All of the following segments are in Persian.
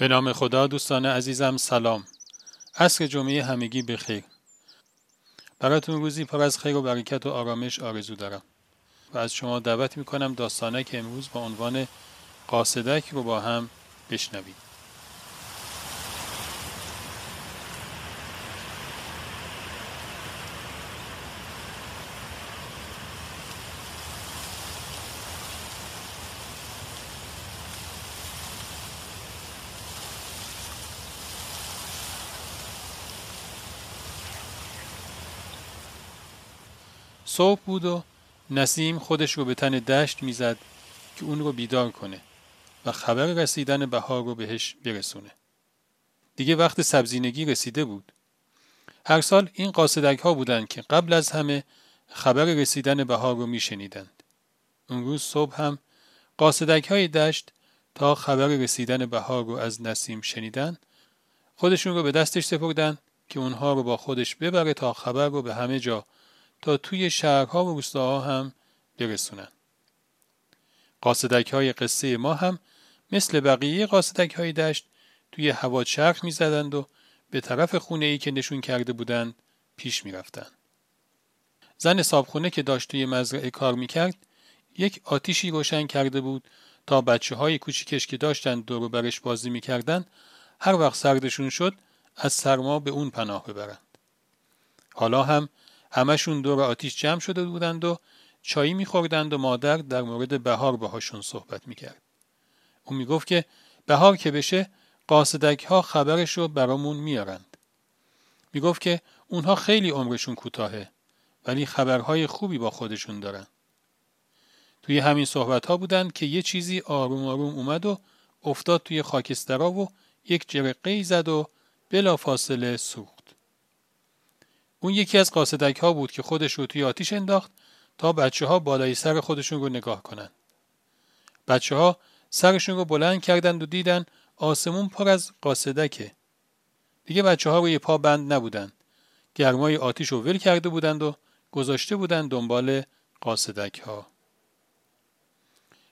به نام خدا دوستان عزیزم سلام. عصر جمعه همگی بخیر. براتون روزی پر از خیر و برکت و آرامش آرزو دارم. و از شما دعوت می‌کنم داستانک امروز با عنوان قاصدک رو با هم بشنوید صبح بود و نسیم خودش رو به تن دشت می‌زد که اون رو بیدار کنه و خبر رسیدن بهار رو بهش برسونه. دیگه وقت سبزینگی رسیده بود. هر سال این قاصدک ها بودند که قبل از همه خبر رسیدن بهار رو میشنیدند. اون روز صبح هم قاصدک های دشت تا خبر رسیدن بهار رو از نسیم شنیدن خودشون رو به دستش سپردن که اونها رو با خودش ببره تا خبر رو به همه جا تا توی شهرها و روستاها هم برسونن. قاصدک های قصه ما هم مثل بقیه قاصدک های دشت توی هوا چرخ می زدند و به طرف خونه ای که نشون کرده بودند پیش می رفتن. زن صابخونه که داشت توی مزرعه کار می کرد یک آتیشی روشن کرده بود تا بچه های کوچیکش که داشتند دور برش بازی می کردن هر وقت سردشون شد از سرما به اون پناه ببرند. حالا هم همشون دور آتیش جمع شده بودند و چایی میخوردند و مادر در مورد بهار باهاشون صحبت می‌کرد. او می‌گفت که بهار که بشه قاصدک ها خبرش رو برامون میارند. می‌گفت که اونها خیلی عمرشون کوتاهه ولی خبرهای خوبی با خودشون دارن. توی همین صحبت ها بودند که یه چیزی آروم آروم اومد و افتاد توی خاکسترا و یک جرقه زد و بلا فاصله سوخت. اون یکی از قاصدک ها بود که خودش رو توی آتیش انداخت تا بچه ها بالای سر خودشون رو نگاه کنند. بچه ها سرشون رو بلند کردند و دیدن آسمون پر از قاصدکه. دیگه بچه ها روی پا بند نبودند. گرمای آتیش رو ول کرده بودند و گذاشته بودند دنبال قاصدک ها.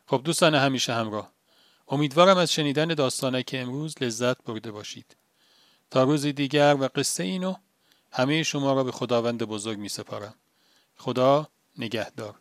خب دوستان همیشه همراه. امیدوارم از شنیدن داستانک امروز لذت برده باشید. تا روزی دیگر و قصه اینو همه شما را به خداوند بزرگ می سپارم. خدا نگهدار.